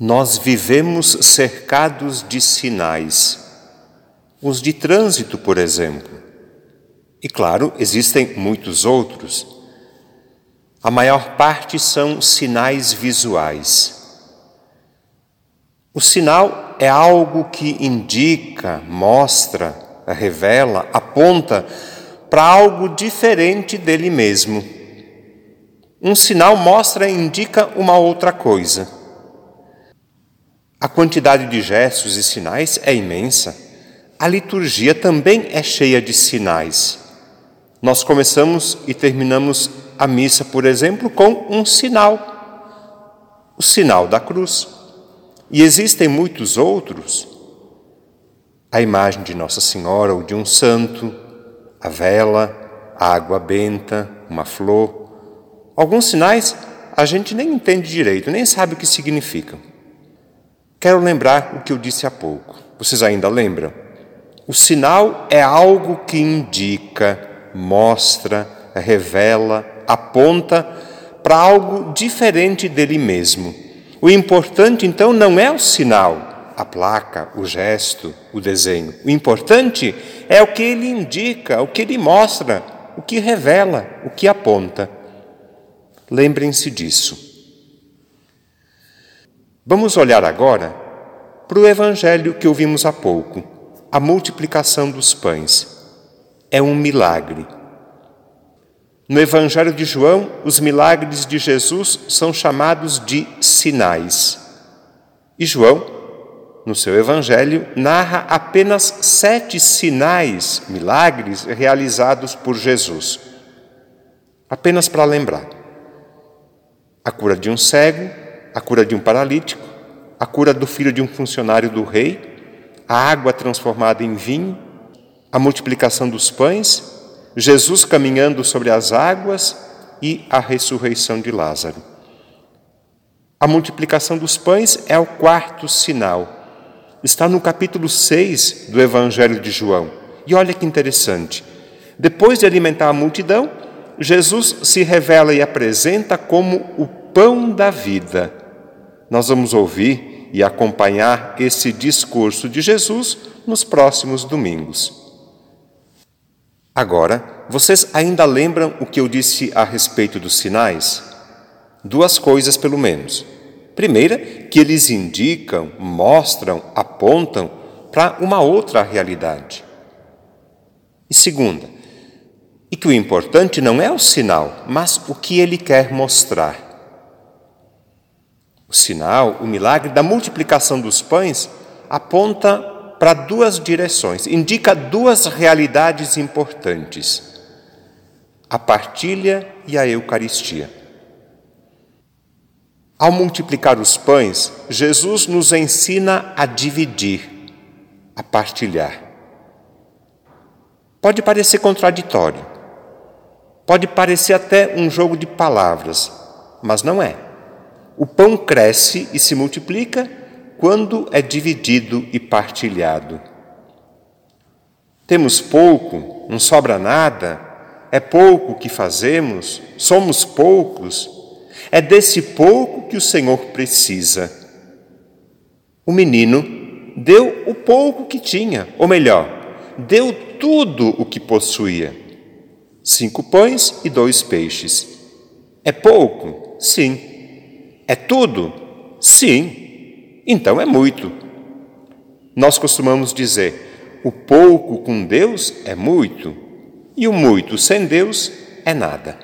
Nós vivemos cercados de sinais, os de trânsito, por exemplo. E claro, existem muitos outros. A maior parte são sinais visuais. O sinal é algo que indica, mostra, revela, aponta para algo diferente dele mesmo. Um sinal mostra e indica uma outra coisa. A quantidade de gestos e sinais é imensa. A liturgia também é cheia de sinais. Nós começamos e terminamos a missa, por exemplo, com um sinal, o sinal da cruz. E existem muitos outros. A imagem de Nossa Senhora ou de um santo, a vela, a água benta, uma flor. Alguns sinais a gente nem entende direito, nem sabe o que significam. Quero lembrar o que eu disse há pouco. Vocês ainda lembram? O sinal é algo que indica, mostra, revela, aponta para algo diferente dele mesmo. O importante então não é o sinal, a placa, o gesto, o desenho. O importante é o que ele indica, o que ele mostra, o que revela, o que aponta. Lembrem-se disso. Vamos olhar agora para o evangelho que ouvimos há pouco, a multiplicação dos pães. É um milagre. No evangelho de João, os milagres de Jesus são chamados de sinais. E João, no seu evangelho, narra apenas sete sinais, milagres realizados por Jesus. Apenas para lembrar: a cura de um cego, a cura de um paralítico, a cura do filho de um funcionário do rei, a água transformada em vinho, a multiplicação dos pães, Jesus caminhando sobre as águas e a ressurreição de Lázaro. A multiplicação dos pães é o quarto sinal. Está no capítulo 6 do Evangelho de João. E olha que interessante. Depois de alimentar a multidão, Jesus se revela e apresenta como o pão da vida nós vamos ouvir e acompanhar esse discurso de Jesus nos próximos domingos. Agora, vocês ainda lembram o que eu disse a respeito dos sinais? Duas coisas, pelo menos. Primeira, que eles indicam, mostram, apontam para uma outra realidade. E segunda, e que o importante não é o sinal, mas o que ele quer mostrar. O sinal, o milagre da multiplicação dos pães aponta para duas direções, indica duas realidades importantes: a partilha e a Eucaristia. Ao multiplicar os pães, Jesus nos ensina a dividir, a partilhar. Pode parecer contraditório, pode parecer até um jogo de palavras, mas não é. O pão cresce e se multiplica quando é dividido e partilhado. Temos pouco, não sobra nada, é pouco que fazemos, somos poucos. É desse pouco que o Senhor precisa. O menino deu o pouco que tinha, ou melhor, deu tudo o que possuía: cinco pães e dois peixes. É pouco? Sim é tudo? Sim. Então é muito. Nós costumamos dizer: o pouco com Deus é muito, e o muito sem Deus é nada.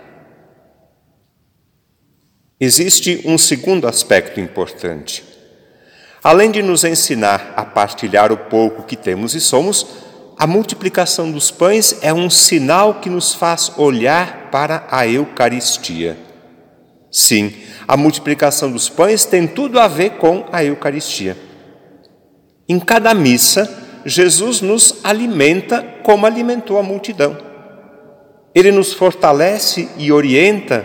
Existe um segundo aspecto importante. Além de nos ensinar a partilhar o pouco que temos e somos, a multiplicação dos pães é um sinal que nos faz olhar para a Eucaristia. Sim, a multiplicação dos pães tem tudo a ver com a Eucaristia. Em cada missa, Jesus nos alimenta como alimentou a multidão. Ele nos fortalece e orienta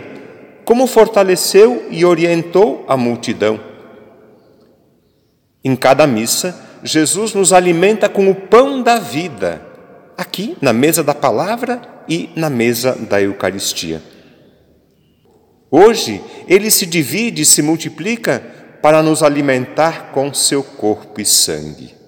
como fortaleceu e orientou a multidão. Em cada missa, Jesus nos alimenta com o pão da vida, aqui na mesa da palavra e na mesa da Eucaristia. Hoje, ele se divide e se multiplica para nos alimentar com seu corpo e sangue.